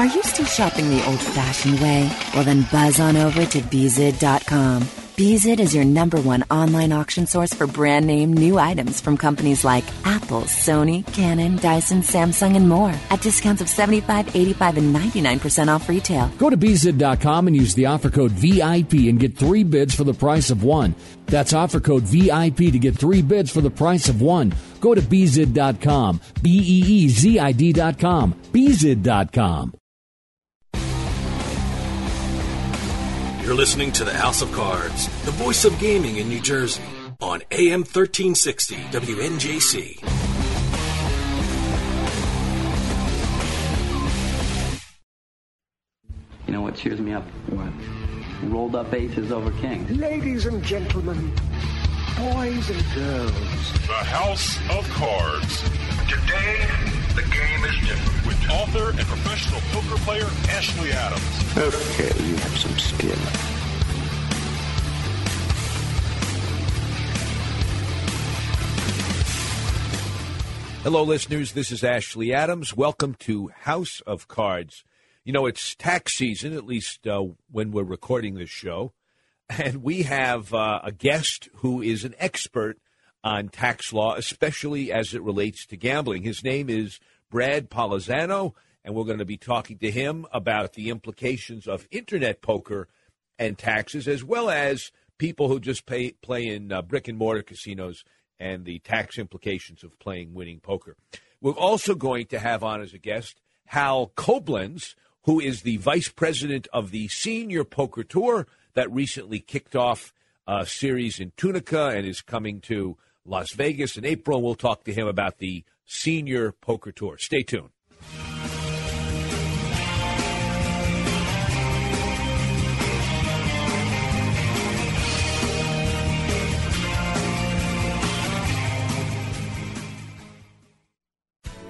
Are you still shopping the old fashioned way? Well, then buzz on over to Beezid.com. Beezid is your number one online auction source for brand name new items from companies like Apple, Sony, Canon, Dyson, Samsung, and more at discounts of 75, 85, and 99% off retail. Go to Beezid.com and use the offer code VIP and get three bids for the price of one. That's offer code VIP to get three bids for the price of one. Go to Beezid.com. B E E Z I D.com. Beezid.com. You're listening to the House of Cards, the voice of gaming in New Jersey, on AM 1360 WNJC. You know what cheers me up? What? Rolled up aces over kings. Ladies and gentlemen, boys and girls. The House of Cards. Today, the game is different. With author and professional poker player Ashley Adams. Okay, you have some skill. Hello, listeners. This is Ashley Adams. Welcome to House of Cards. You know, it's tax season, at least uh, when we're recording this show. And we have uh, a guest who is an expert on tax law, especially as it relates to gambling. His name is Brad Polizzano, and we're going to be talking to him about the implications of internet poker and taxes, as well as people who just pay, play in uh, brick and mortar casinos and the tax implications of playing winning poker. We're also going to have on as a guest Hal Coblentz, who is the vice president of the Senior Poker Tour that recently kicked off a series in Tunica and is coming to Las Vegas in April. We'll talk to him about the Senior Poker Tour. Stay tuned.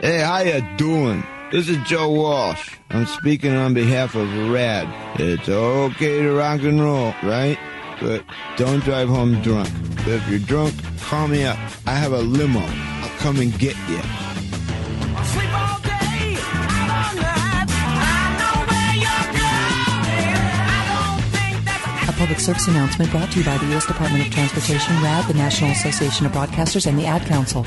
Hey, how you doing? This is Joe Walsh. I'm speaking on behalf of RADD. It's okay to rock and roll, right? But don't drive home drunk. If you're drunk, call me up. I have a limo. I'll come and get you. A public service announcement brought to you by the U.S. Department of Transportation, RAD, the National Association of Broadcasters, and the Ad Council.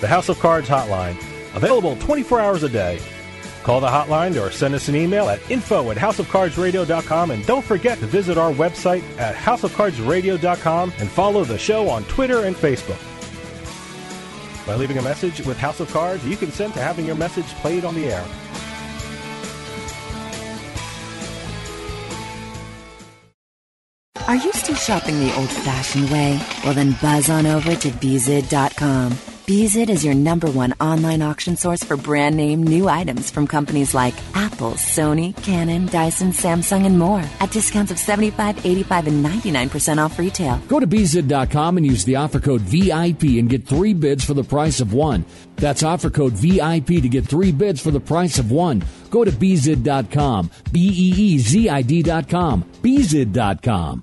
The House of Cards hotline, available 24 hours a day. Call the hotline or send us an email at info at houseofcardsradio.com and don't forget to visit our website at houseofcardsradio.com and follow the show on Twitter and Facebook. By leaving a message with House of Cards, you consent to having your message played on the air. Are you still shopping the old fashioned way? Well, then buzz on over to Beezid.com. Beezid is your number one online auction source for brand name new items from companies like Apple, Sony, Canon, Dyson, Samsung, and more at discounts of 75, 85, and 99% off retail. Go to Beezid.com and use the offer code VIP and get three bids for the price of one. That's offer code VIP to get three bids for the price of one. Go to Beezid.com. B E E Z I D.com. Beezid.com.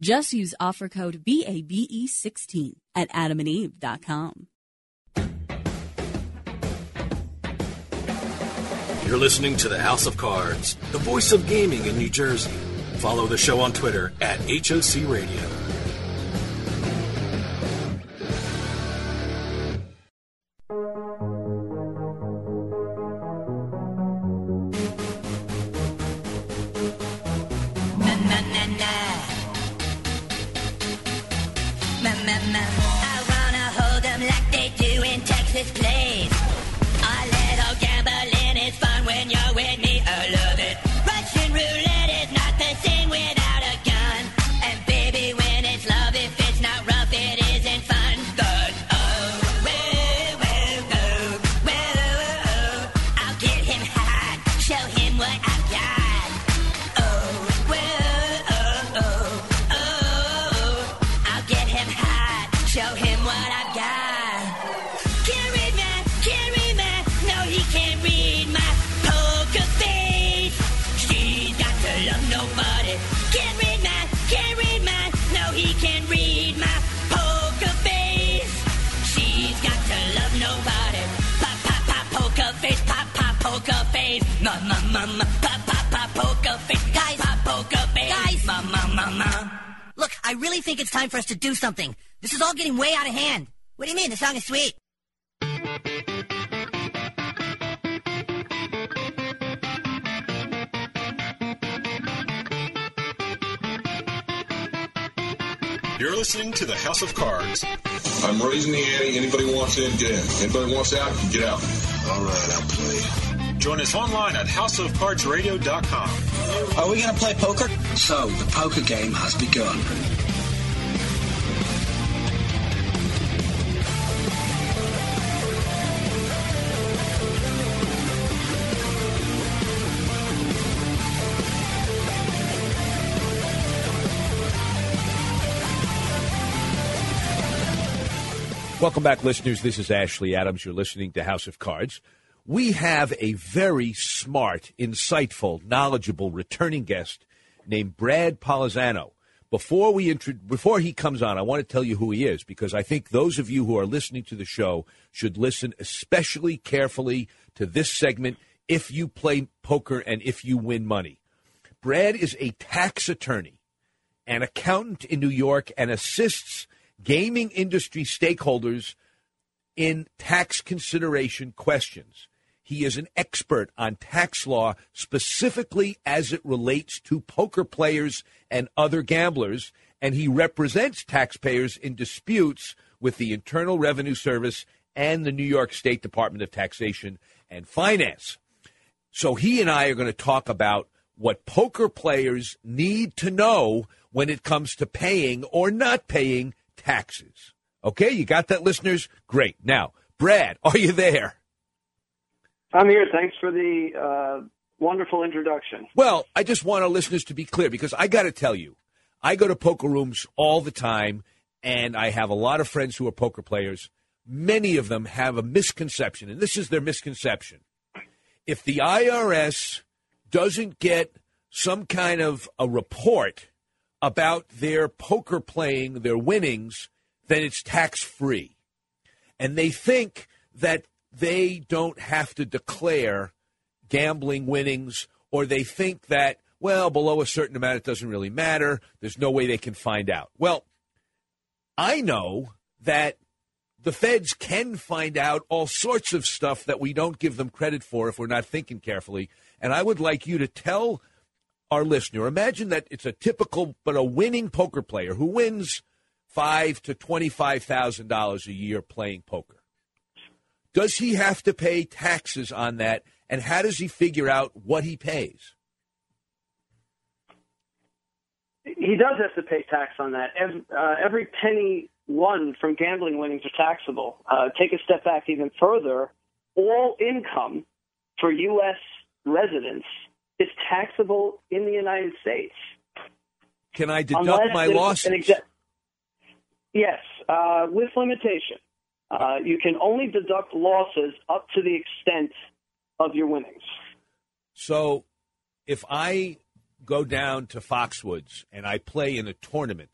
Just use offer code BABE16 at adamandeve.com. You're listening to the House of Cards, the voice of gaming in New Jersey. Follow the show on Twitter at HOC Radio. Really think it's time for us to do something. This is all getting way out of hand. What do you mean? The song is sweet. You're listening to the House of Cards. I'm raising the ante. Anybody wants in, get in. Anybody wants out, get out. All right, I'll play. Join us online at houseofcardsradio.com. Are we going to play poker? So, the poker game has begun. Welcome back, listeners. This is Ashley Adams. You're listening to House of Cards. We have a very smart, insightful, knowledgeable returning guest named Brad Polizzano. Before we intro- before he comes on, I want to tell you who he is because I think those of you who are listening to the show should listen especially carefully to this segment if you play poker and if you win money. Brad is a tax attorney, an accountant in New York, and assists gaming industry stakeholders in tax consideration questions. He is an expert on tax law, specifically as it relates to poker players and other gamblers, and he represents taxpayers in disputes with the Internal Revenue Service and the New York State Department of Taxation and Finance. So he and I are going to talk about what poker players need to know when it comes to paying or not paying taxes. Okay, you got that, listeners? Great. Now, Brad, are you there? I'm here. Thanks for the uh, wonderful introduction. Well, I just want our listeners to be clear because I got to tell you, I go to poker rooms all the time, and I have a lot of friends who are poker players. Many of them have a misconception, and this is their misconception. If the IRS doesn't get some kind of a report about their poker playing, their winnings, then it's tax free. And they think that they don't have to declare gambling winnings, or they think that, well, below a certain amount, it doesn't really matter. There's no way they can find out. Well, I know that the feds can find out all sorts of stuff that we don't give them credit for if we're not thinking carefully. And I would like you to tell our listener imagine that it's a typical but a winning poker player who wins five to twenty-five thousand dollars a year playing poker. Does he have to pay taxes on that? And how does he figure out what he pays? He does have to pay tax on that. Every, uh, every penny won from gambling winnings are taxable. Uh, take a step back even further. All income for U.S. residents is taxable in the United States. Can I deduct Unless my losses? exa- yes, uh, with limitation. Uh, you can only deduct losses up to the extent of your winnings. So if I go down to Foxwoods and I play in a tournament,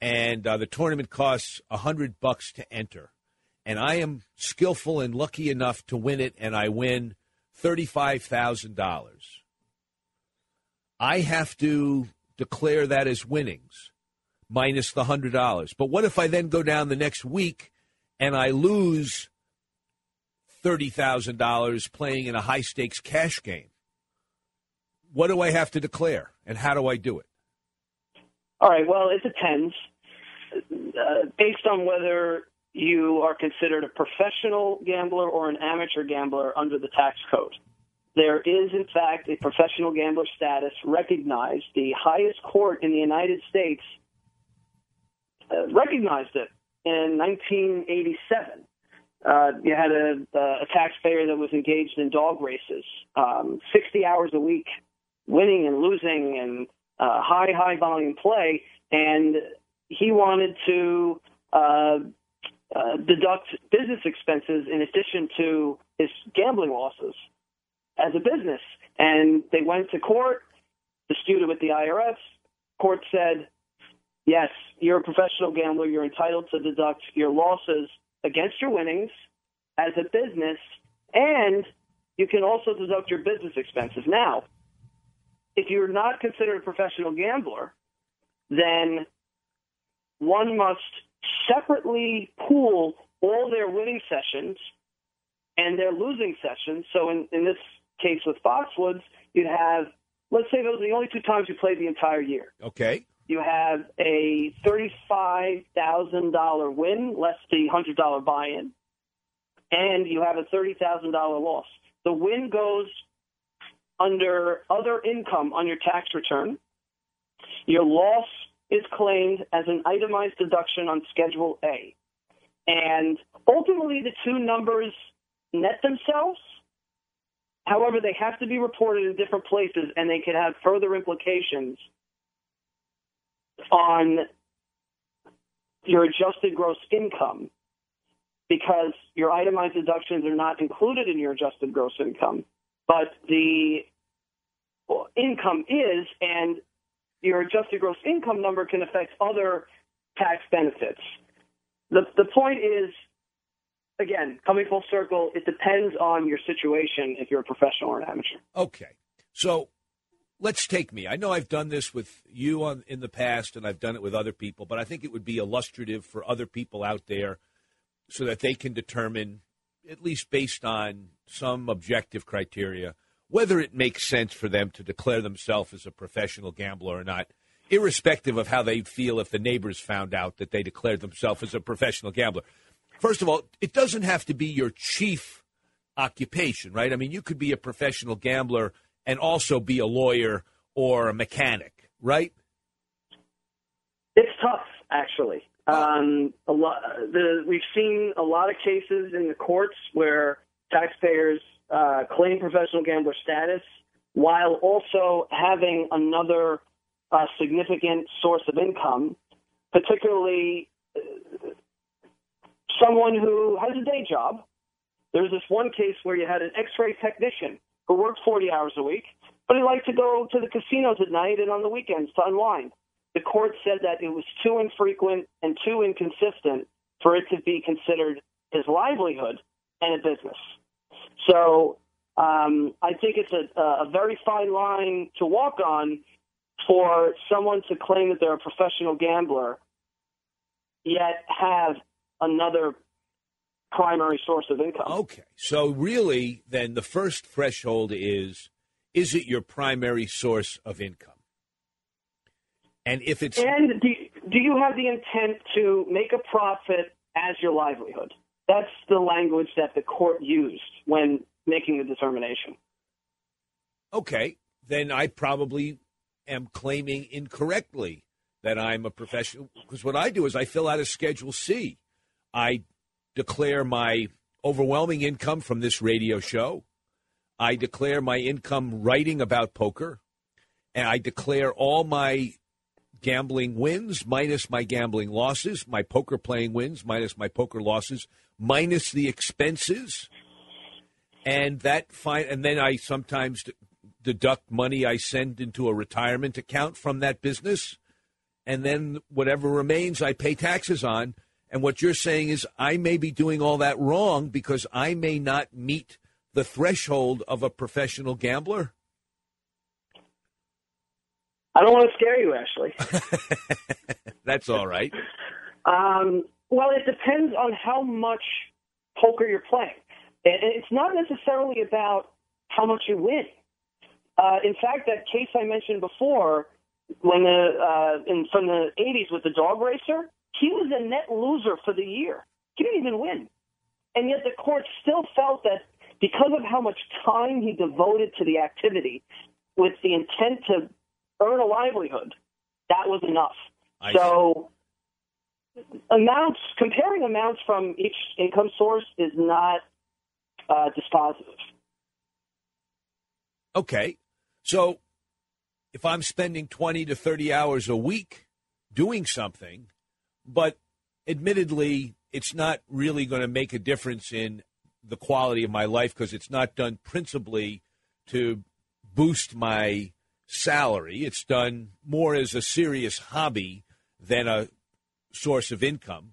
and uh, the tournament costs a hundred bucks to enter, and I am skillful and lucky enough to win it, and I win thirty-five thousand dollars, I have to declare that as winnings minus the hundred dollars. But what if I then go down the next week and I lose thirty thousand dollars playing in a high stakes cash game? What do I have to declare, and how do I do it? All right. Well, it depends. Uh, based on whether you are considered a professional gambler or an amateur gambler under the tax code. There is, in fact, a professional gambler status recognized. The highest court in the United States uh, recognized it in 1987. Uh, you had a, a taxpayer that was engaged in dog races, um, 60 hours a week, winning and losing and uh, high, high volume play, and he wanted to uh, uh, deduct business expenses in addition to his gambling losses as a business. And they went to court, disputed with the IRS. Court said, yes, you're a professional gambler. You're entitled to deduct your losses against your winnings as a business, and you can also deduct your business expenses. Now, if you're not considered a professional gambler, then one must separately pool all their winning sessions and their losing sessions. So in, in this case with Foxwoods, you'd have, let's say those are the only two times you played the entire year. Okay. You have a $35,000 win, less the $100 buy-in, and you have a $30,000 loss. The win goes under other income on your tax return. Your loss is claimed as an itemized deduction on Schedule A. And ultimately, the two numbers net themselves. However, they have to be reported in different places and they can have further implications on your adjusted gross income because your itemized deductions are not included in your adjusted gross income, but the income is, and your adjusted gross income number can affect other tax benefits. The, the point is, again, coming full circle, it depends on your situation if you're a professional or an amateur. Okay. So let's take me. I know I've done this with you on, in the past and I've done it with other people, but I think it would be illustrative for other people out there so that they can determine, at least based on some objective criteria, whether it makes sense for them to declare themselves as a professional gambler or not, irrespective of how they feel if the neighbors found out that they declared themselves as a professional gambler. First of all, it doesn't have to be your chief occupation, right? I mean, you could be a professional gambler and also be a lawyer or a mechanic, right? It's tough, actually. Um, a lot. The, we've seen a lot of cases in the courts where taxpayers uh, claim professional gambler status while also having another uh, significant source of income, particularly someone who has a day job. There's this one case where you had an X-ray technician who worked 40 hours a week, but he liked to go to the casinos at night and on the weekends to unwind the court said that it was too infrequent and too inconsistent for it to be considered his livelihood and a business. So um, I think it's a, a very fine line to walk on for someone to claim that they're a professional gambler, yet have another primary source of income. Okay. So really, then the first threshold is is it your primary source of income? And if it's and do do you have the intent to make a profit as your livelihood? That's the language that the court used when making the determination. Okay, then I probably am claiming incorrectly that I'm a professional because what I do is I fill out a Schedule C. I declare my overwhelming income from this radio show. I declare my income writing about poker. And I declare all my gambling wins minus my gambling losses, my poker playing wins minus my poker losses, minus the expenses, and that fine. And then I sometimes deduct money I send into a retirement account from that business, and then whatever remains I pay taxes on. And what you're saying is I may be doing all that wrong because I may not meet the threshold of a professional gambler. I don't want to scare you, Ashley. That's all right. Um, well, it depends on how much poker you're playing. And it's not necessarily about how much you win. Uh, in fact, that case I mentioned before, when the uh, in from the 80s with the dog racer, he was a net loser for the year. He didn't even win, and yet the court still felt that because of how much time he devoted to the activity, with the intent to earn a livelihood, that was enough. I so amounts comparing amounts from each income source is not uh, dispositive. Okay. So if I'm spending 20 to 30 hours a week doing something, but admittedly, it's not really going to make a difference in the quality of my life because it's not done principally to boost my salary. It's done more as a serious hobby than a source of income.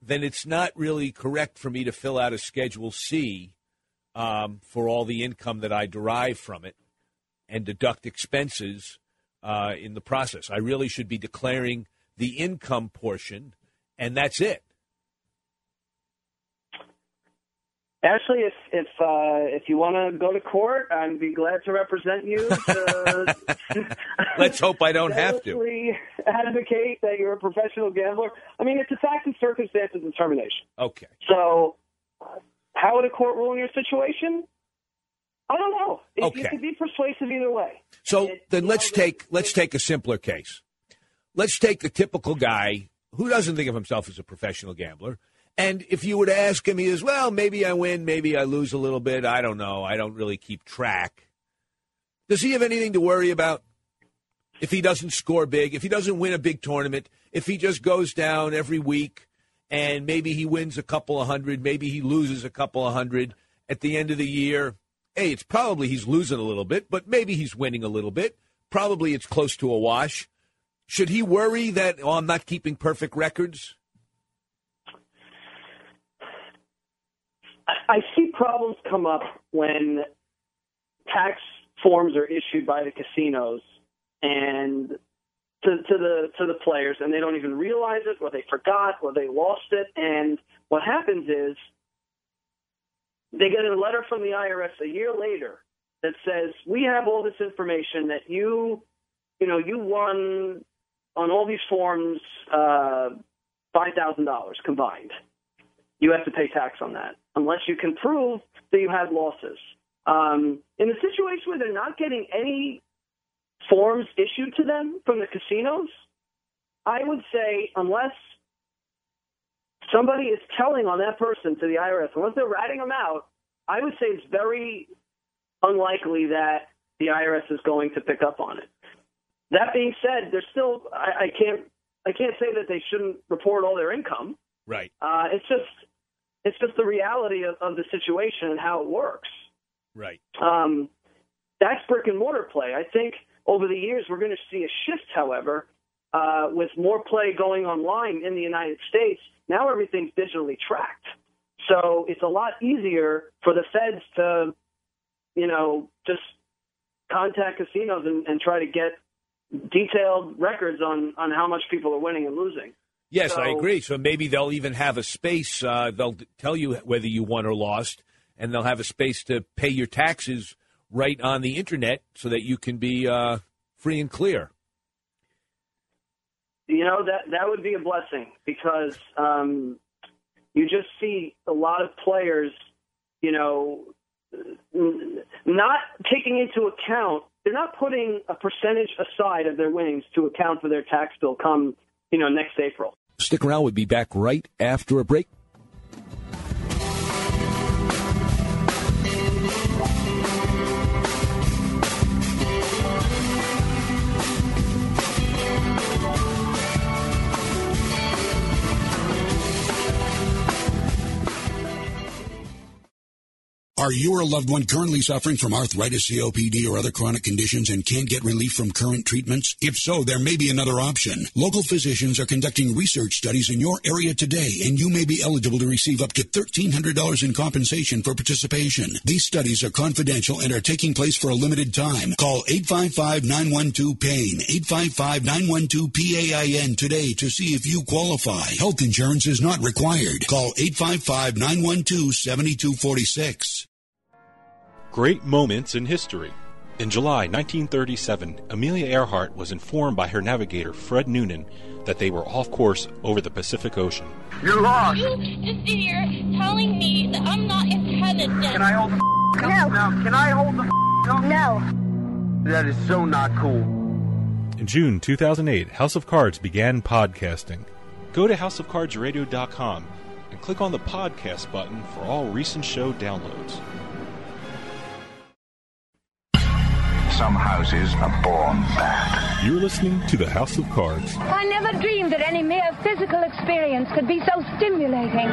Then it's not really correct for me to fill out a Schedule C um, for all the income that I derive from it and deduct expenses uh, in the process. I really should be declaring the income portion, and that's it. Ashley, if if uh, if you want to go to court, I'd be glad to represent you. To Let's hope I don't have to. Advocate that you're a professional gambler. I mean, it's a fact and circumstances determination. Okay. So, how would a court rule in your situation? I don't know. It, Okay. it could be persuasive either way. So then let's take let's take a simpler case. Let's take the typical guy who doesn't think of himself as a professional gambler. And if you to ask him, he is, well, maybe I win, maybe I lose a little bit. I don't know. I don't really keep track. Does he have anything to worry about? If he doesn't score big, if he doesn't win a big tournament, if he just goes down every week and maybe he wins a couple of hundred, maybe he loses a couple of hundred at the end of the year, hey, it's probably he's losing a little bit, but maybe he's winning a little bit. Probably it's close to a wash. Should he worry that, oh, I'm not keeping perfect records? I- see problems come up when tax forms are issued by the casinos and to, to the to the players, and they don't even realize it, or they forgot, or they lost it. And what happens is they get a letter from the IRS a year later that says, "We have all this information that you, you know, you won on all these forms uh, five thousand dollars combined. You have to pay tax on that unless you can prove that you had losses." Um, in a situation where they're not getting any forms issued to them from the casinos, I would say unless somebody is telling on that person to the IRS, unless they're ratting them out, I would say it's very unlikely that the IRS is going to pick up on it. That being said, there's still I, I can't I can't say that they shouldn't report all their income. Right. Uh, it's just it's just the reality of, of the situation and how it works. Right. Um, that's brick and mortar play. I think over the years we're going to see a shift, however, uh, with more play going online in the United States. Now everything's digitally tracked, so it's a lot easier for the feds to, you know, just contact casinos and, and try to get detailed records on on how much people are winning and losing. Yes, I agree. So maybe they'll even have a space. Uh, they'll tell you whether you won or lost, and they'll have a space to pay your taxes right on the internet, so that you can be uh, free and clear. You know that that would be a blessing because um, you just see a lot of players, you know, n- not taking into account. They're not putting a percentage aside of their winnings to account for their tax bill come, you know, next April. Stick around. We'll be back right after a break. Are you or a loved one currently suffering from arthritis, COPD, or other chronic conditions and can't get relief from current treatments? If so, there may be another option. Local physicians are conducting research studies in your area today, and you may be eligible to receive up to $1,300 in compensation for participation. These studies are confidential and are taking place for a limited time. Call 855-912-PAIN, 855-912-PAIN today to see if you qualify. Health insurance is not required. Call 855-912-7246. Great moments in history. In July 1937, Amelia Earhart was informed by her navigator, Fred Noonan, that they were off course over the Pacific Ocean. You lost. You is here telling me that I'm not intelligent. Can I hold the no. Now, can I hold the No. That is so not cool. In June 2008, House of Cards began podcasting. Go to houseofcardsradio.com and click on the podcast button for all recent show downloads. Some houses are born bad. You're listening to the House of Cards. I never dreamed that any mere physical experience could be so stimulating.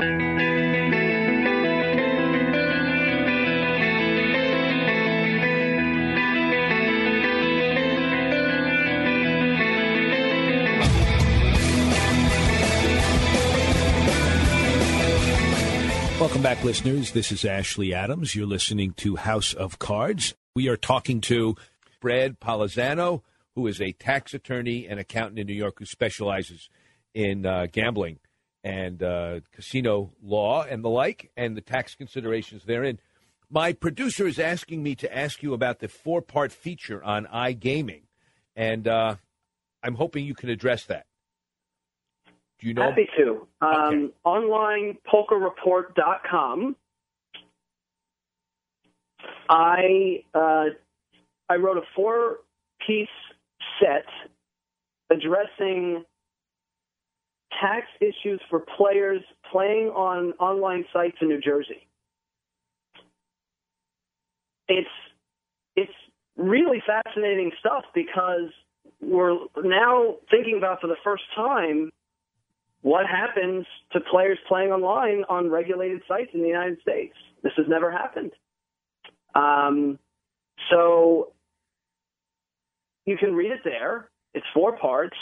Welcome back, listeners. This is Ashley Adams. You're listening to House of Cards. We are talking to Brad Polizzano, who is a tax attorney and accountant in New York who specializes in uh, gambling and uh, casino law and the like, and the tax considerations therein. My producer is asking me to ask you about the four part feature on iGaming, and uh, I'm hoping you can address that. Do you know? Happy to. Um, OnlinePokerReport.com. I uh, I wrote a four piece set addressing tax issues for players playing on online sites in New Jersey. It's it's really fascinating stuff because we're now thinking about for the first time what happens to players playing online on regulated sites in the United States. This has never happened. Um, so you can read it there. It's four parts.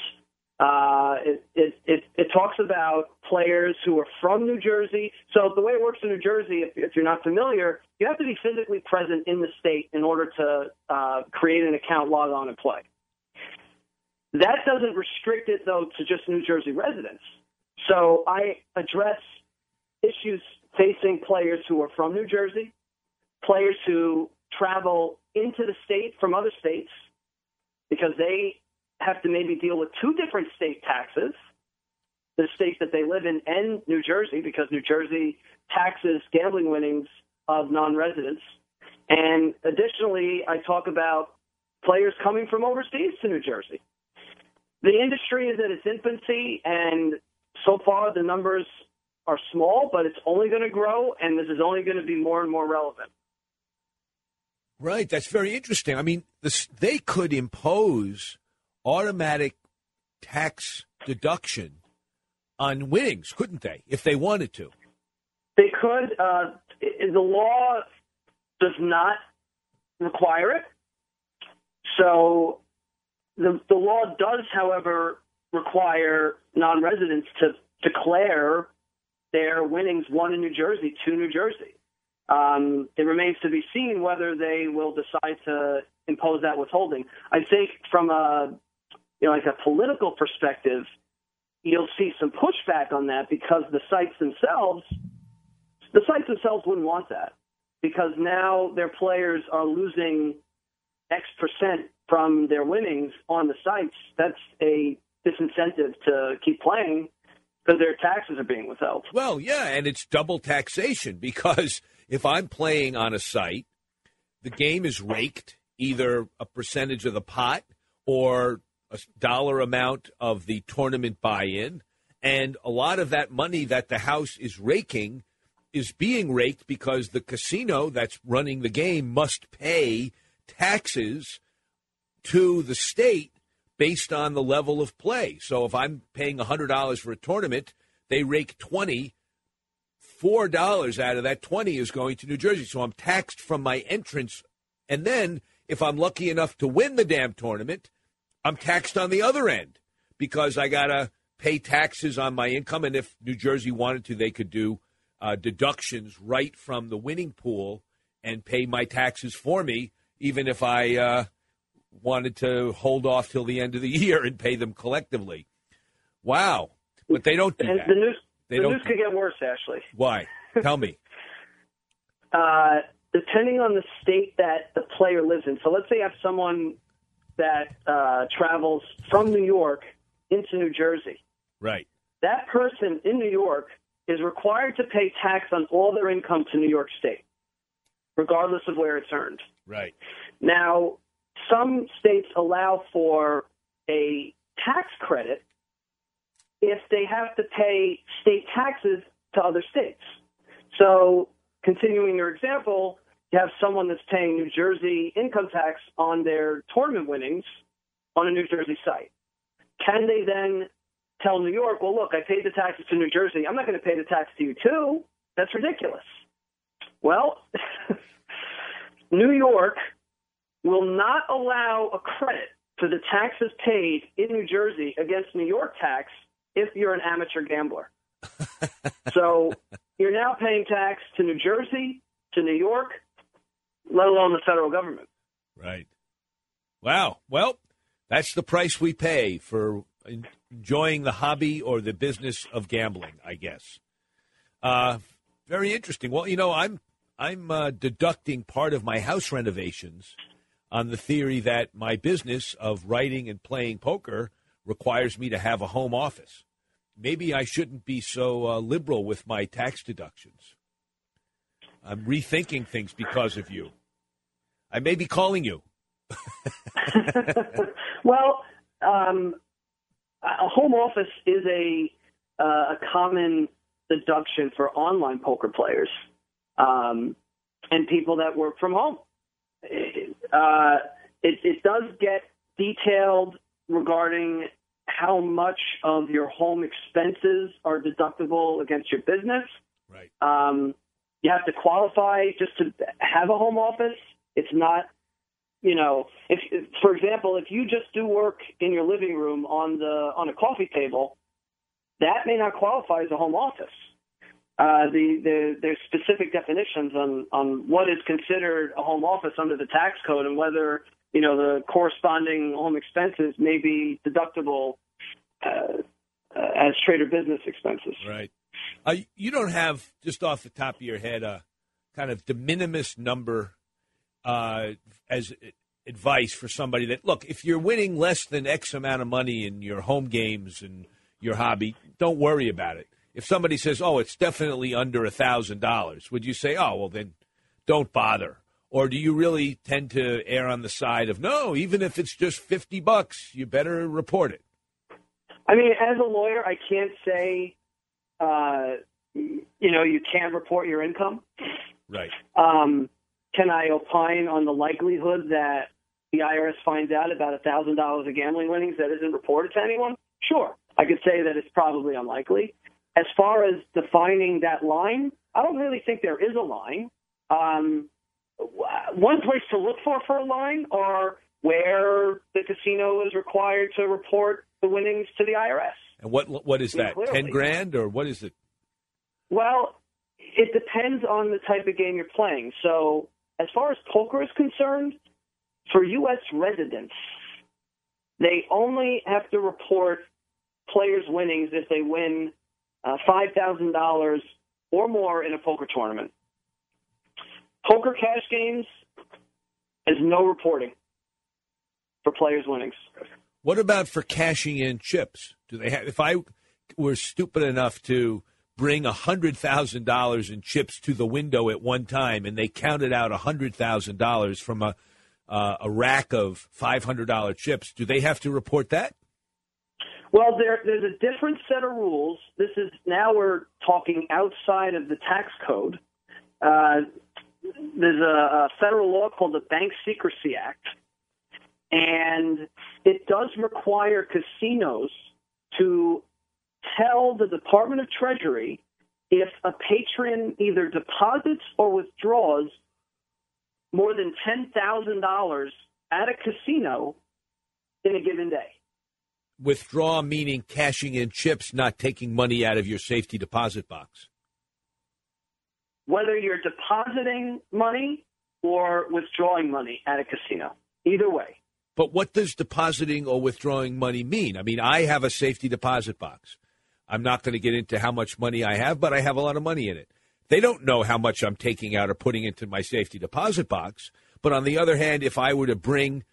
Uh, it, it, it, it talks about players who are from New Jersey. So the way it works in New Jersey, if, if you're not familiar, you have to be physically present in the state in order to uh, create an account, log on, and play. That doesn't restrict it, though, to just New Jersey residents. So I address issues facing players who are from New Jersey, players who travel into the state from other states because they have to maybe deal with two different state taxes the state that they live in and New Jersey because New Jersey taxes gambling winnings of non residents. And additionally, I talk about players coming from overseas to New Jersey. The industry is at its infancy, and so far the numbers are small, but it's only going to grow, and this is only going to be more and more relevant. Right. That's very interesting. I mean, this, they could impose automatic tax deduction on winnings, couldn't they, if they wanted to? They could. Uh, the law does not require it. So the, the law does, however, require non-residents to declare their winnings, one in New Jersey, two New Jersey. Um, it remains to be seen whether they will decide to impose that withholding. I think from a you know like a political perspective, you'll see some pushback on that because the sites themselves, the sites themselves wouldn't want that because now their players are losing X percent from their winnings on the sites. That's a disincentive to keep playing because their taxes are being withheld. Well, yeah, and it's double taxation because if I'm playing on a site, the game is raked either a percentage of the pot or a dollar amount of the tournament buy in. And a lot of that money that the house is raking is being raked because the casino that's running the game must pay taxes to the state based on the level of play. So if I'm paying $100 for a tournament, they rake 20 four dollars out of that twenty is going to New Jersey. So I'm taxed from my entrance, and then if I'm lucky enough to win the damn tournament, I'm taxed on the other end because I gotta pay taxes on my income. And if New Jersey wanted to, they could do uh, deductions right from the winning pool and pay my taxes for me, even if I uh, wanted to hold off till the end of the year and pay them collectively. Wow, but they don't do that. the news, They the don't news could get worse, Ashley. Why? Tell me. Uh, depending on the state that the player lives in. So let's say you have someone that uh, travels from New York into New Jersey. Right. That person in New York is required to pay tax on all their income to New York State, regardless of where it's earned. Right. Now, some states allow for a tax credit if they have to pay state taxes to other states. So, continuing your example, you have someone that's paying New Jersey income tax on their tournament winnings on a New Jersey site. Can they then tell New York, well, look, I paid the taxes to New Jersey. I'm not going to pay the tax to you, too. That's ridiculous. Well, New York will not allow a credit for the taxes paid in New Jersey against New York tax if you're an amateur gambler. so you're now paying tax to New Jersey, to New York, let alone the federal government. Right. Wow. Well, that's the price we pay for enjoying the hobby or the business of gambling, I guess. Uh, very interesting. Well, you know, I'm I'm uh, deducting part of my house renovations on the theory that my business of writing and playing poker requires me to have a home office. Maybe I shouldn't be so uh, liberal with my tax deductions. I'm rethinking things because of you. I may be calling you. well, um, a home office is a uh, a common deduction for online poker players um, and people that work from home. Uh, it, it does get detailed regarding how much of your home expenses are deductible against your business. Right. Um, you have to qualify just to have a home office. It's not, you know, if for example, if you just do work in your living room on the on a coffee table, that may not qualify as a home office. Uh, the, the there's specific definitions on on what is considered a home office under the tax code and whether you know the corresponding home expenses may be deductible uh, uh, as trade or business expenses. Right. Uh, you don't have just off the top of your head a kind of de minimis number uh, as advice for somebody that look if you're winning less than X amount of money in your home games and your hobby, don't worry about it. If somebody says, "Oh, it's definitely under a thousand dollars," would you say, "Oh, well then, don't bother"? Or do you really tend to err on the side of no, even if it's just 50 bucks, you better report it? I mean, as a lawyer, I can't say, uh, you know, you can't report your income. Right. Um, can I opine on the likelihood that the IRS finds out about a thousand dollars of gambling winnings that isn't reported to anyone? Sure, I could say that it's probably unlikely. As far as defining that line, I don't really think there is a line. Um, one place to look for for a line are where the casino is required to report the winnings to the IRS. And what what is that? clearly. Ten grand or what is it? Well, it depends on the type of game you're playing. So, as far as poker is concerned, for U.S. residents, they only have to report players' winnings if they win uh, $5,000 or more in a poker tournament. Poker cash games has no reporting for players' winnings. What about for cashing in chips? Do they have? If I were stupid enough to bring hundred thousand dollars in chips to the window at one time, and they counted out hundred thousand dollars from a uh, a rack of five hundred dollar chips, do they have to report that? Well, there, there's a different set of rules. This is now we're talking outside of the tax code. Uh, there's a, a federal law called the Bank Secrecy Act, and it does require casinos to tell the Department of Treasury if a patron either deposits or withdraws more than ten thousand dollars at a casino in a given day. Withdraw meaning cashing in chips, not taking money out of your safety deposit box. whether you're depositing money or withdrawing money at a casino. Either way. But what does depositing or withdrawing money mean? I mean, I have a safety deposit box. I'm not going to get into how much money I have, but I have a lot of money in it. They don't know how much I'm taking out or putting into my safety deposit box. But on the other hand, if I were to bring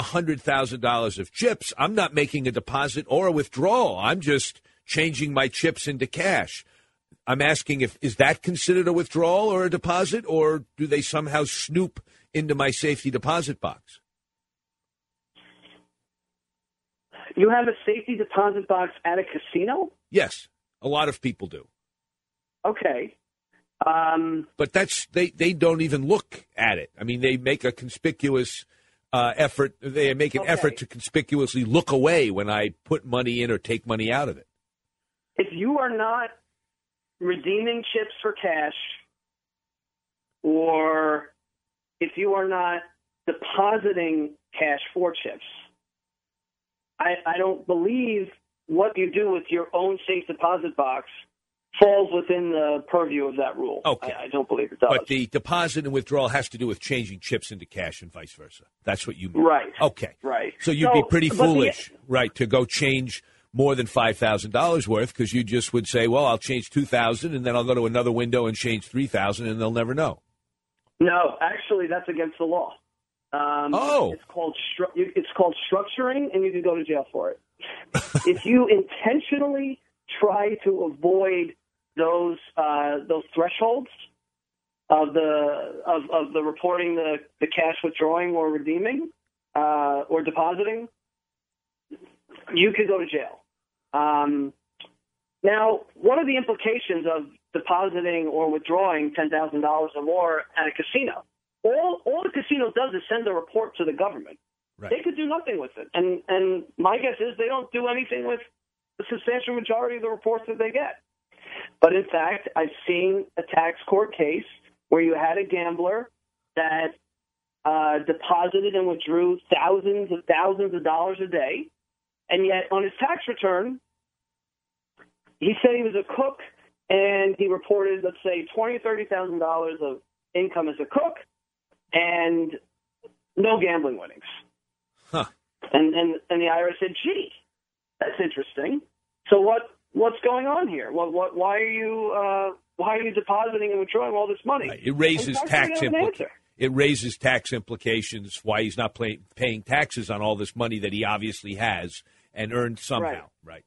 $100,000 of chips, I'm not making a deposit or a withdrawal. I'm just changing my chips into cash. I'm asking if is that considered a withdrawal or a deposit, or do they somehow snoop into my safety deposit box? You have a safety deposit box at a casino? Yes, a lot of people do. Okay. Um, but that's they they don't even look at it. I mean, they make a conspicuous uh, effort. They make an Okay. effort to conspicuously look away when I put money in or take money out of it. if you are not redeeming chips for cash or if you are not depositing cash for chips, I, I don't believe what you do with your own safe deposit box falls within the purview of that rule. Okay. I, I don't believe it does. But the deposit and withdrawal has to do with changing chips into cash and vice versa. That's what you mean. Right. Okay. Right. So you'd So, be pretty but the- foolish, right, to go change more than five thousand dollars worth because you just would say, "Well, I'll change two thousand, and then I'll go to another window and change three thousand, and they'll never know." No, actually, that's against the law. Um, Oh. it's called stru- it's called structuring, and you can go to jail for it. if you intentionally try to avoid those uh, those thresholds of the of, of the reporting the, the cash withdrawing or redeeming uh, or depositing, you could go to jail. Um, now, what are the implications of depositing or withdrawing ten thousand dollars or more at a casino? All all the casino does is send a report to the government. They could do nothing with it, and and my guess is they don't do anything with the substantial majority of the reports that they get. But in fact, I've seen a tax court case where you had a gambler that uh, deposited and withdrew thousands and thousands of dollars a day, and yet on his tax return, he said he was a cook and he reported, let's say, twenty, thirty thousand dollars of income as a cook, and no gambling winnings. Huh. And and and the IRS said, "Gee, that's interesting. So what what's going on here? What what why are you uh, why are you depositing and withdrawing all this money?" It raises tax an implications. It raises tax implications. Why he's not pay- paying taxes on all this money that he obviously has and earned somehow. Right.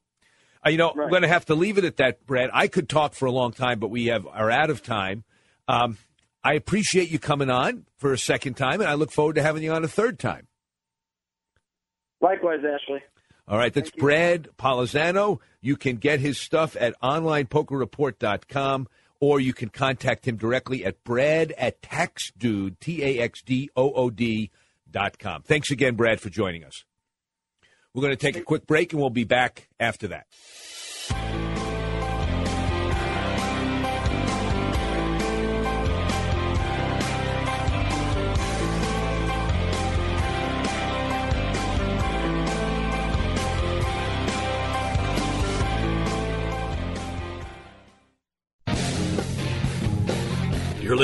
Uh, you know, I'm going to have to leave it at that, Brad. I could talk for a long time, but we have are out of time. Um, I appreciate you coming on for a second time, and I look forward to having you on a third time. Likewise, Ashley. All right, that's Brad Polizzano. You can get his stuff at onlinepokerreport.com or you can contact him directly at brad at taxdood, T-A-X-D-O-O-D dot com. Thanks again, Brad, for joining us. We're going to take a quick break and we'll be back after that.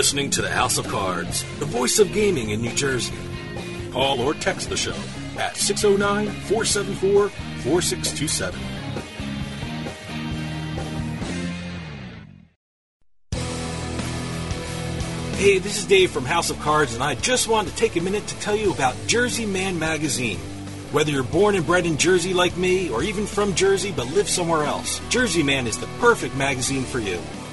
Listening to the House of Cards, the voice of gaming in New Jersey. Call or text the show at 609 474 4627. Hey, this is Dave from House of Cards, and I just wanted to take a minute to tell you about Jersey Man Magazine. Whether you're born and bred in Jersey like me, or even from Jersey but live somewhere else, Jersey Man is the perfect magazine for you.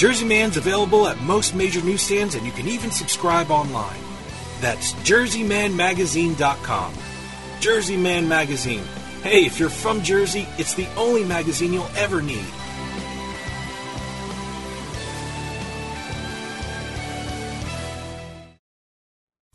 Jersey Man's available at most major newsstands, and you can even subscribe online. That's jerseymanmagazine.com. Jersey Man Magazine. Hey, if you're from Jersey, it's the only magazine you'll ever need.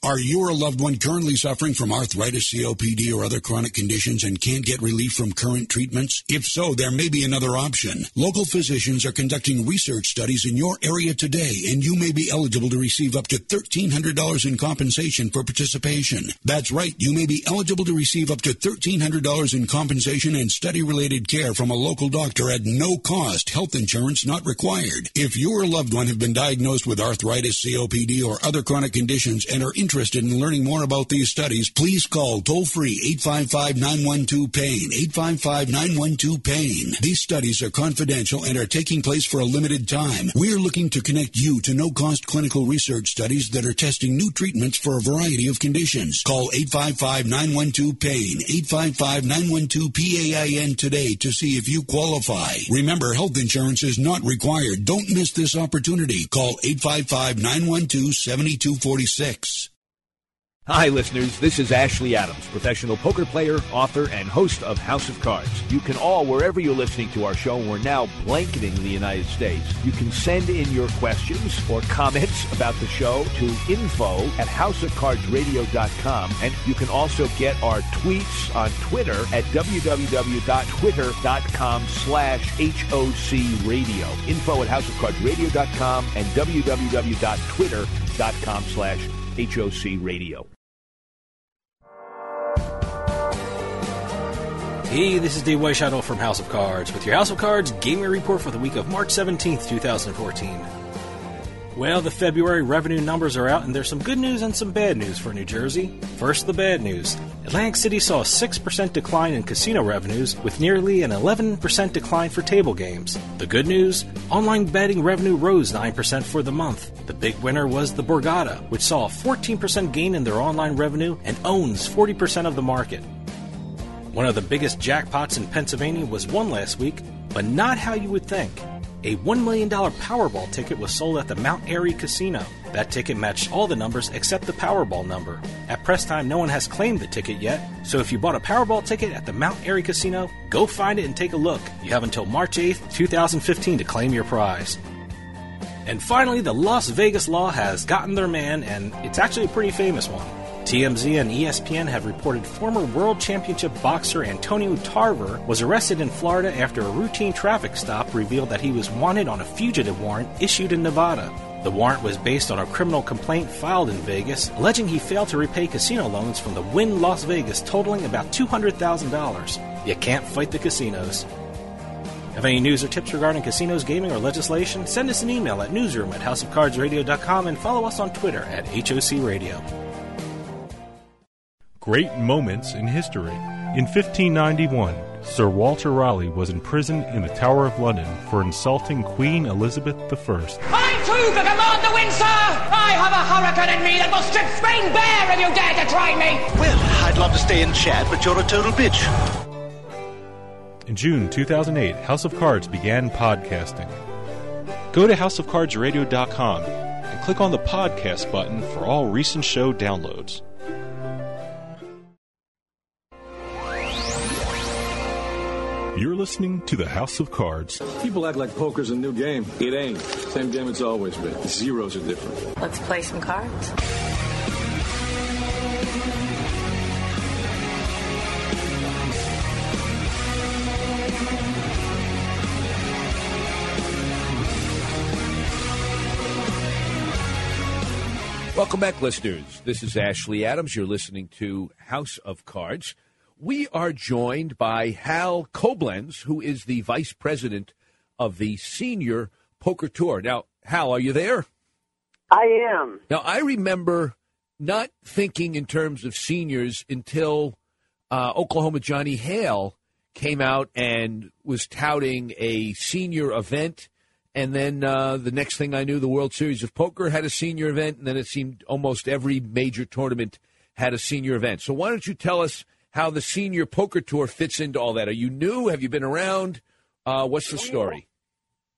Are you or a loved one currently suffering from arthritis, COPD, or other chronic conditions and can't get relief from current treatments? If so, there may be another option. Local physicians are conducting research studies in your area today, and you may be eligible to receive up to $1,300 in compensation for participation. That's right, you may be eligible to receive up to $1,300 in compensation and study-related care from a local doctor at no cost, health insurance not required. If you or a loved one have been diagnosed with arthritis, COPD, or other chronic conditions and are interested in learning more about these studies, please call toll free 855 912 PAIN. 855 912 PAIN. These studies are confidential and are taking place for a limited time. We're looking to connect you to no cost clinical research studies that are testing new treatments for a variety of conditions. Call 855 912 PAIN. 855 912 PAIN today to see if you qualify. Remember, health insurance is not required. Don't miss this opportunity. Call 855 912 7246. Hi, listeners. This is Ashley Adams, professional poker player, author, and host of House of Cards. You can all, wherever you're listening to our show, we're now blanketing the United States. You can send in your questions or comments about the show to info at houseofcardsradio.com. And you can also get our tweets on Twitter at www.twitter.com slash HOC radio. Info at houseofcardsradio.com and www.twitter.com slash HOC radio. Hey, this is Dave Weishadow from House of Cards with your House of Cards gaming report for the week of March 17th, 2014. Well, the February revenue numbers are out, and there's some good news and some bad news for New Jersey. First, the bad news. Atlantic City saw a 6% decline in casino revenues, with nearly an 11% decline for table games. The good news? Online betting revenue rose 9% for the month. The big winner was the Borgata, which saw a 14% gain in their online revenue and owns 40% of the market. One of the biggest jackpots in Pennsylvania was won last week, but not how you would think. A $1 million Powerball ticket was sold at the Mount Airy Casino. That ticket matched all the numbers except the Powerball number. At press time, no one has claimed the ticket yet, so if you bought a Powerball ticket at the Mount Airy Casino, go find it and take a look. You have until March 8th, 2015 to claim your prize. And finally, the Las Vegas law has gotten their man, and it's actually a pretty famous one. TMZ and ESPN have reported former World Championship boxer Antonio Tarver was arrested in Florida after a routine traffic stop revealed that he was wanted on a fugitive warrant issued in Nevada. The warrant was based on a criminal complaint filed in Vegas alleging he failed to repay casino loans from the Wynn Las Vegas totaling about $200,000. You can't fight the casinos. Have any news or tips regarding casinos, gaming, or legislation? Send us an email at newsroom at houseofcardsradio.com and follow us on Twitter at HOC Radio. Great moments in history. In 1591, Sir Walter Raleigh was imprisoned in the Tower of London for insulting Queen Elizabeth I. I'm too for command the wind, sir! I have a hurricane in me that will strip Spain bare if you dare to try me! Well, I'd love to stay and chat, but you're a total bitch. In June 2008, House of Cards began podcasting. Go to houseofcardsradio.com and click on the podcast button for all recent show downloads. You're listening to the House of Cards. People act like poker's a new game. It ain't. Same game it's always been. Zeros are different. Let's play some cards. Welcome back, listeners. This is Ashley Adams. You're listening to House of Cards. We are joined by Hal Coblentz, who is the vice president of the Senior Poker Tour. Now, Hal, are you there? I am. Now, I remember not thinking in terms of seniors until uh, Oklahoma Johnny Hale came out and was touting a senior event. And then uh, the next thing I knew, the World Series of Poker had a senior event. And then it seemed almost every major tournament had a senior event. So why don't you tell us how the Senior Poker Tour fits into all that? Are you new? Have you been around? Uh, what's the story?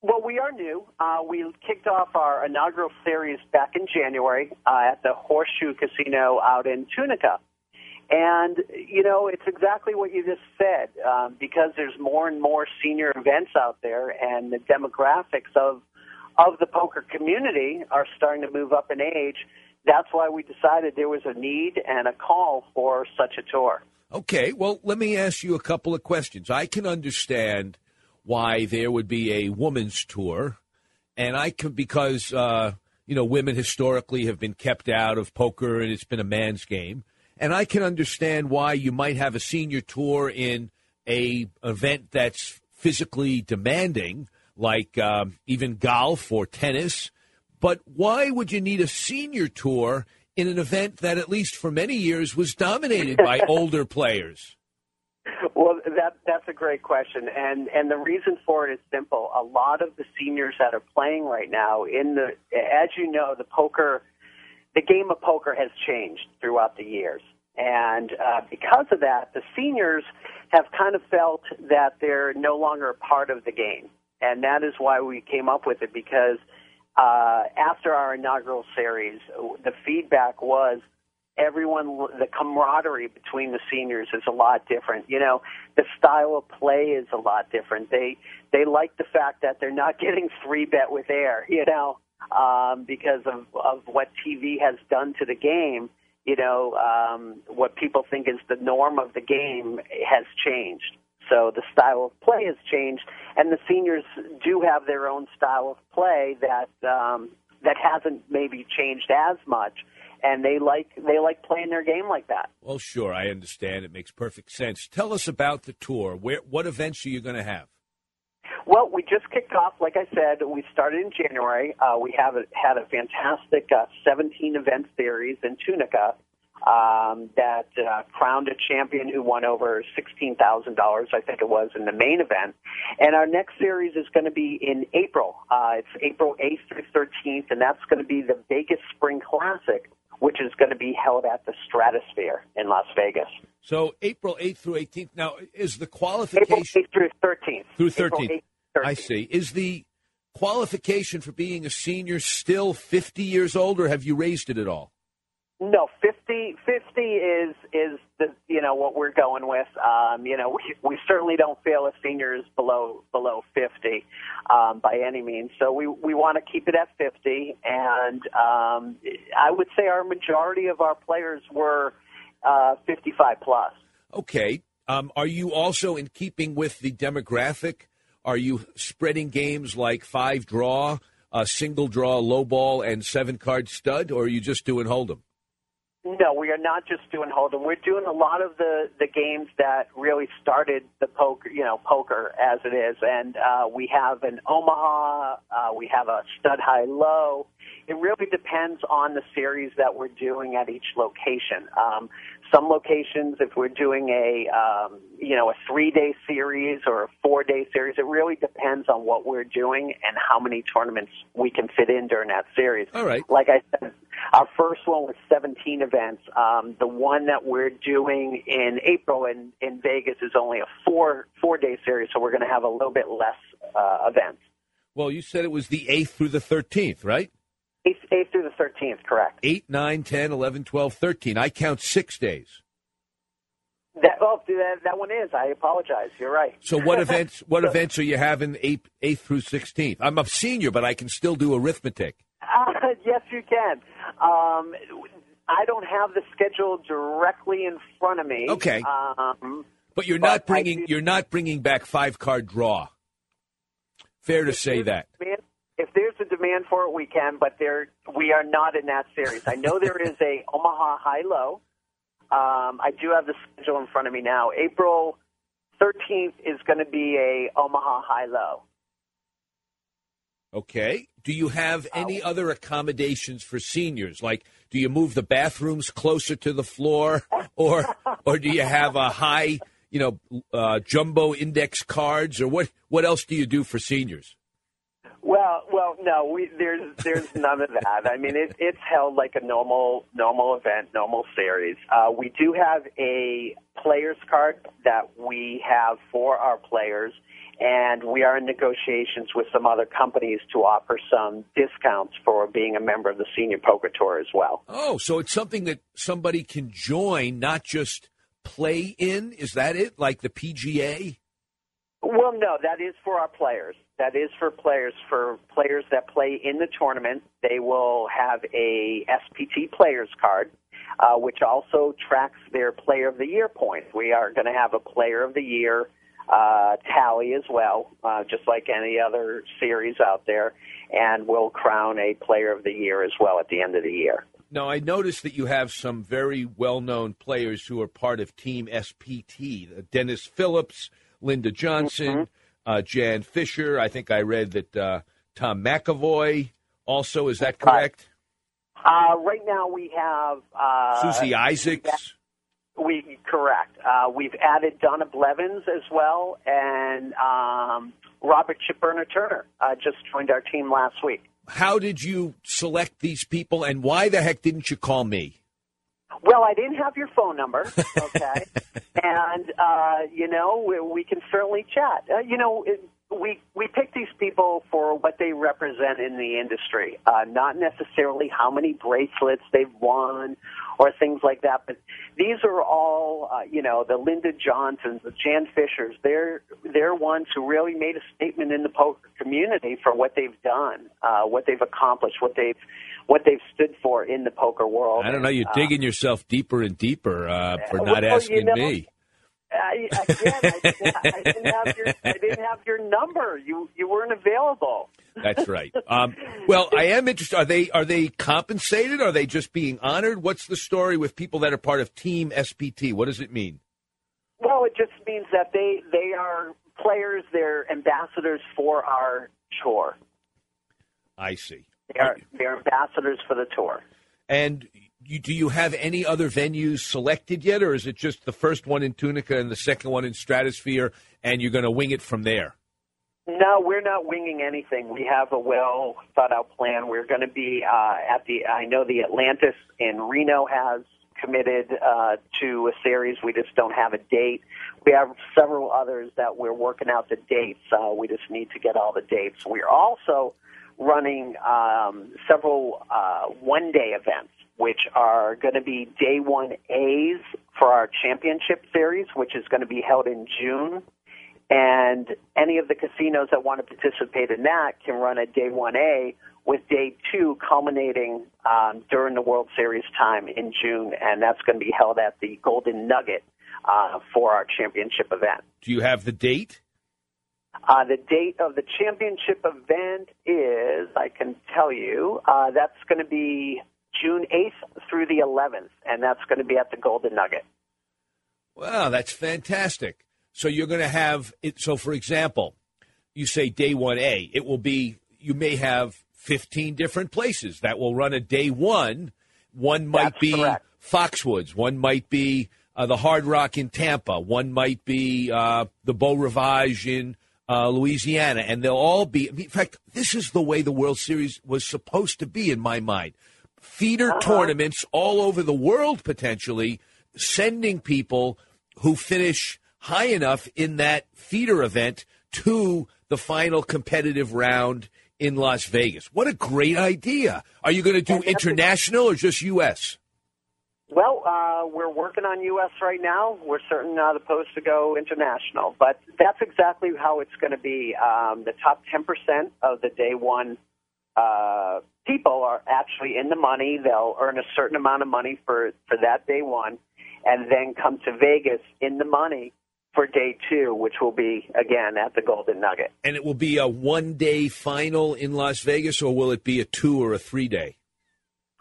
Well, we are new. Uh, we kicked off our inaugural series back in January uh, at the Horseshoe Casino out in Tunica. And, you know, it's exactly what you just said. Um, because there's more and more senior events out there, and the demographics of, of the poker community are starting to move up in age, that's why we decided there was a need and a call for such a tour. Okay, well, let me ask you a couple of questions. I can understand why there would be a woman's tour, and I can because uh, you know women historically have been kept out of poker, and it's been a man's game. And I can understand why you might have a senior tour in a event that's physically demanding, like um, even golf or tennis. But why would you need a senior tour in an event that, at least for many years, was dominated by older players? Well, that that's a great question, and and the reason for it is simple. A lot of the seniors that are playing right now in the, as you know, the poker, the game of poker has changed throughout the years, and uh, because of that, the seniors have kind of felt that they're no longer a part of the game, and that is why we came up with it because uh, after our inaugural series, the feedback was everyone, the camaraderie between the seniors is a lot different. You know, the style of play is a lot different. They they like the fact that they're not getting three bet with air. You know, um, because of of what TV has done to the game. You know, um, what people think is the norm of the game has changed. So the style of play has changed, and the seniors do have their own style of play that um, that hasn't maybe changed as much, and they like they like playing their game like that. Well, sure, I understand. It makes perfect sense. Tell us about the tour. Where, what events are you going to have? Well, we just kicked off. Like I said, we started in January. Uh, we have a, had a fantastic uh, 17 event series in Tunica um, that uh, crowned a champion who won over $16,000, I think it was, in the main event. And our next series is going to be in April. Uh, it's April 8th through 13th, and that's going to be the Vegas Spring Classic, which is going to be held at the Stratosphere in Las Vegas. So April 8th through 18th. Now, is the qualification April 8th through 13th? through 13th? 8th, 13th. I see. Is the qualification for being a senior still 50 years old, or have you raised it at all? No, 50, 50 is is the you know what we're going with. Um, you know, we, we certainly don't feel a senior is below below 50 um, by any means. So we we want to keep it at 50, and um, I would say our majority of our players were uh, 55 plus. Okay. Um, are you also in keeping with the demographic? Are you spreading games like five draw, uh, single draw, low ball, and seven card stud, or are you just doing hold'em? No, we are not just doing hold'em. We're doing a lot of the the games that really started the poker, you know, poker as it is. And uh, we have an Omaha, uh, we have a stud high low, it really depends on the series that we're doing at each location. Um, some locations, if we're doing a um, you know a three day series or a four day series, it really depends on what we're doing and how many tournaments we can fit in during that series. All right. Like I said, our first one was 17 events. Um, the one that we're doing in April in, in Vegas is only a four four day series, so we're going to have a little bit less uh, events. Well, you said it was the 8th through the 13th, right? 8th, 8th through the 13th, correct. 8, 9, 10, 11, 12, 13. I count six days. That, oh, that, that one is. I apologize. You're right. So what events what events are you having 8th, 8th through 16th? I'm a senior, but I can still do arithmetic. Uh, yes, you can. Um, I don't have the schedule directly in front of me. Okay. Um, But you're But not bringing you're not bringing back five card draw. Fair to say that. demand- if there's a demand for it, we can, but there we are not in that series. I know there is a Omaha High Low. Um, I do have the schedule in front of me now. April 13th is going to be a Omaha High Low. Okay. Do you have any other accommodations for seniors? Like, do you move the bathrooms closer to the floor, or or do you have a high, you know, uh, jumbo index cards, or what? What else do you do for seniors? Well, well, no, we there's there's none of that. I mean, it, it's held like a normal normal event, normal series. Uh, we do have a players card that we have for our players, and we are in negotiations with some other companies to offer some discounts for being a member of the Senior Poker Tour as well. Oh, so it's something that somebody can join, not just play in. Is that it? Like the PGA? Well, no, that is for our players. That is for players. For players that play in the tournament, they will have a SPT players card, uh, which also tracks their Player of the Year points. We are going to have a Player of the Year uh, tally as well, uh, just like any other series out there, and we'll crown a Player of the Year as well at the end of the year. Now, I noticed that you have some very well known players who are part of Team SPT Uh, Dennis Phillips, Linda Johnson, uh, Jan Fisher. I think I read that uh, Tom McEvoy also. Is that correct? Uh, right now we have uh, Susie Isaacs. We correct. Uh, we've added Donna Blevins as well, and um, Robert Chipburner Turner uh, just joined our team last week. How did you select these people, and why the heck didn't you call me? Well, I didn't have your phone number, okay, and uh, you know we, we can certainly chat. Uh, you know, it, we we pick these people for what they represent in the industry, uh, not necessarily how many bracelets they've won or things like that. But these are all, uh, you know, the Linda Johnsons, the Jan Fishers. They're they're ones who really made a statement in the poker community for what they've done, uh, what they've accomplished, what they've what they've stood for in the poker world. I don't know. You're Uh, digging yourself deeper and deeper uh, for well, not you asking know, me. I, again, I, didn't- I didn't have your I didn't have your number. You you weren't available. That's right. Um, well, I am interested. Are they are they compensated? Are they just being honored? What's the story with people that are part of Team SPT? What does it mean? Well, it just means that they they are players. They're ambassadors for our tour. I see. They are they're ambassadors for the tour. And you, do you have any other venues selected yet, or is it just the first one in Tunica and the second one in Stratosphere, and you're going to wing it from there? No, we're not winging anything. We have a well thought out plan. We're going to be uh, at the. I know the Atlantis in Reno has committed uh, to a series. We just don't have a date. We have several others that we're working out the dates. Uh, we just need to get all the dates. We're also running um, several uh, one day events, which are going to be day one A's for our championship series, which is going to be held in June. And any of the casinos that want to participate in that can run a day 1A with day two culminating um, during the World Series time in June. And that's going to be held at the Golden Nugget uh, for our championship event. Do you have the date? Uh, the date of the championship event is, I can tell you, uh, that's going to be June 8th through the 11th, and that's going to be at the Golden Nugget. Wow, that's fantastic. So you're going to have it. So, for example, you say day one A, it will be, you may have 15 different places that will run a day one. One might That's be correct. Foxwoods, one might be uh, the Hard Rock in Tampa, one might be uh, the Beau Rivage in uh, Louisiana, and they'll all be. In fact, this is the way the World Series was supposed to be in my mind. Feeder tournaments all over the world, potentially sending people who finish high enough in that feeder event to the final competitive round in Las Vegas. What a great idea! Are you going to do international or just U.S.? Well, uh, we're working on U.S. right now. We're certainly not opposed to go international, but that's exactly how it's going to be. Um, the top 10% of the day one uh, people are actually in the money. They'll earn a certain amount of money for, for that day one, and then come to Vegas in the money for day two, which will be, again, at the Golden Nugget. And it will be a one day final in Las Vegas, or will it be a two or a three day?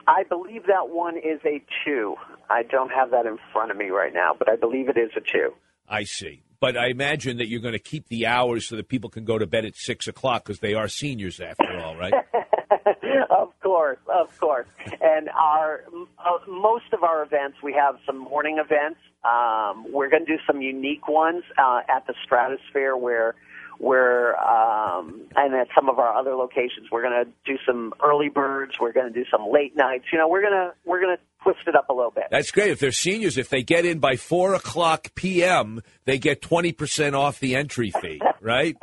I believe that one is a two. I don't have that in front of me right now, but I believe it is a two. I see. But I imagine that you're going to keep the hours so that people can go to bed at six o'clock because they are seniors after all, right? of course, of course. And our uh, most of our events, we have some morning events. Um, we're going to do some unique ones uh, at the Stratosphere, where where um, and at some of our other locations, we're going to do some early birds. We're going to do some late nights. You know, we're gonna we're gonna twist it up a little bit. That's great. If they're seniors, if they get in by four o'clock p.m., they get twenty percent off the entry fee, right?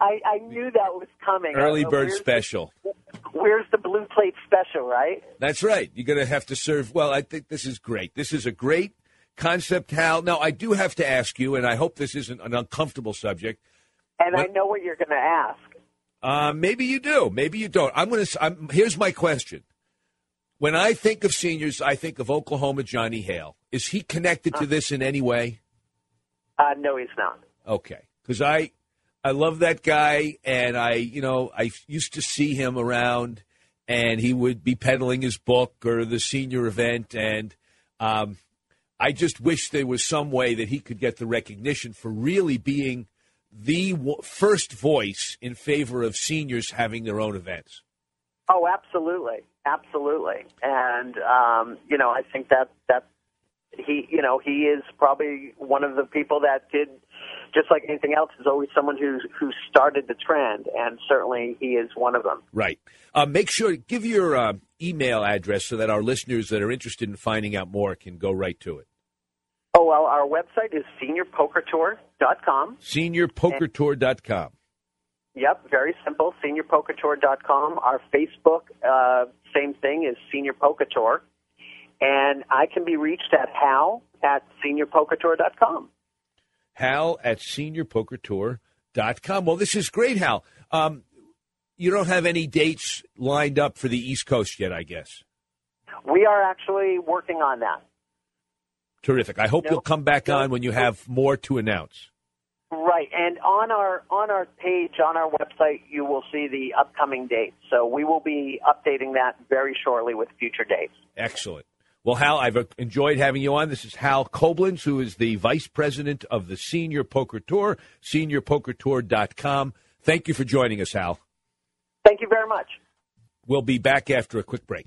I, I knew that was coming. Early bird special. The, where's the blue plate special, right? That's right. You're going to have to serve. Well, I think this is great. This is a great concept, Hal. Now, I do have to ask you, and I hope this isn't an uncomfortable subject. And I know what you're going to ask. Uh, maybe you do. Maybe you don't. I'm going to. I'm, here's my question. When I think of seniors, I think of Oklahoma Johnny Hale. Is he connected to this in any way? Uh, no, he's not. Okay, because I I love that guy, and I you know I used to see him around, and he would be peddling his book or the senior event, and um, I just wish there was some way that he could get the recognition for really being the w- first voice in favor of seniors having their own events. Oh, absolutely, absolutely. And um, you know, I think that that he, you know, he is probably one of the people that did, just like anything else, is always someone who who started the trend, and certainly he is one of them. Right. Uh, make sure give your uh, email address so that our listeners that are interested in finding out more can go right to it. Oh well, our website is seniorpokertour.com. .Com seniorpokertour.com. Yep, very simple. SeniorPokerTour.com. Our Facebook, uh, same thing, is Senior Poker Tour. And I can be reached at hal at SeniorPokerTour.com. Hal at SeniorPokerTour.com. Well, this is great, Hal. Um, you don't have any dates lined up for the East Coast yet, I guess. We are actually working on that. Terrific. I hope No. you'll come back on when you have more to announce. Right, and on our on our page on our website, you will see the upcoming dates. So we will be updating that very shortly with future dates. Excellent. Well, Hal, I've enjoyed having you on. This is Hal Coblentz, who is the vice president of the Senior Poker Tour, seniorpokertour.com. Thank you for joining us, Hal. Thank you very much. We'll be back after a quick break.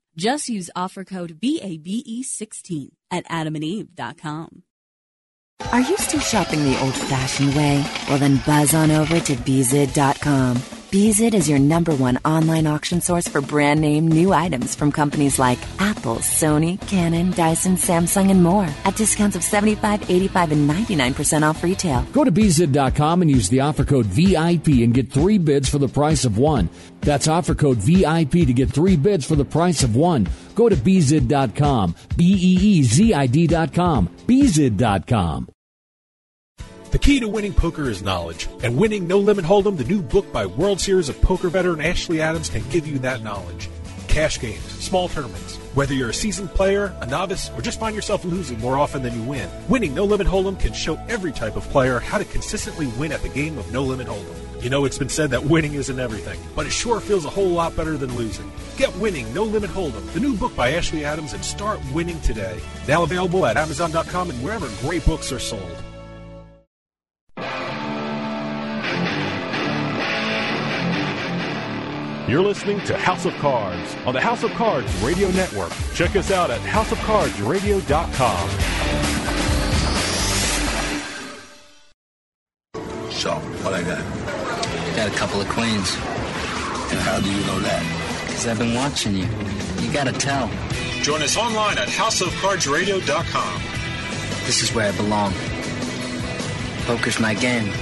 Just use offer code BABE16 at adamandeve.com. Are you still shopping the old fashioned way? Well, then buzz on over to Beezid.com. Beezid is your number one online auction source for brand name new items from companies like Apple, Sony, Canon, Dyson, Samsung, and more at discounts of 75, 85, and 99% off retail. Go to Beezid.com and use the offer code VIP and get three bids for the price of one. That's offer code VIP to get three bids for the price of one. Go to Beezid.com. B E E Z I D.com. Beezid.com. The key to winning poker is knowledge, and winning No Limit Hold'em, the new book by World Series of Poker veteran Ashley Adams, can give you that knowledge. Cash games, small tournaments, whether you're a seasoned player, a novice, or just find yourself losing more often than you win, winning No Limit Hold'em can show every type of player how to consistently win at the game of No Limit Hold'em. You know, it's been said that winning isn't everything, but it sure feels a whole lot better than losing. Get Winning No Limit Hold'em, the new book by Ashley Adams, and start winning today. Now available at Amazon.com and wherever great books are sold. You're listening to House of Cards on the House of Cards Radio Network. Check us out at houseofcardsradio.com. So, what I got? Got a couple of queens. And how do you know that? Because I've been watching you. You gotta tell. Join us online at houseofcardsradio.com. This is where I belong. Poker's my game.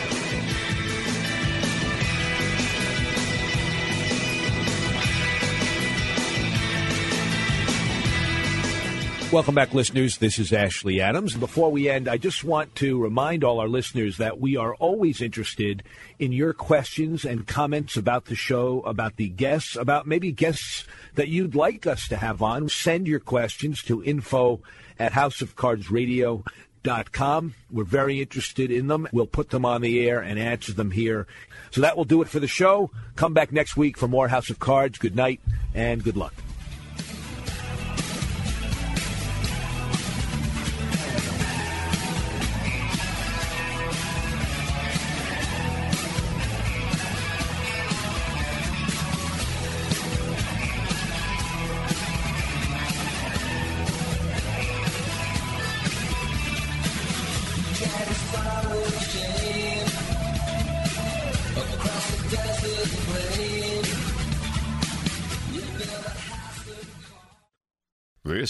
Welcome back, listeners. This is Ashley Adams. Before we end, I just want to remind all our listeners that we are always interested in your questions and comments about the show, about the guests, about maybe guests that you'd like us to have on. Send your questions to info at houseofcardsradio.com. We're very interested in them. We'll put them on the air and answer them here. So that will do it for the show. Come back next week for more House of Cards. Good night and good luck.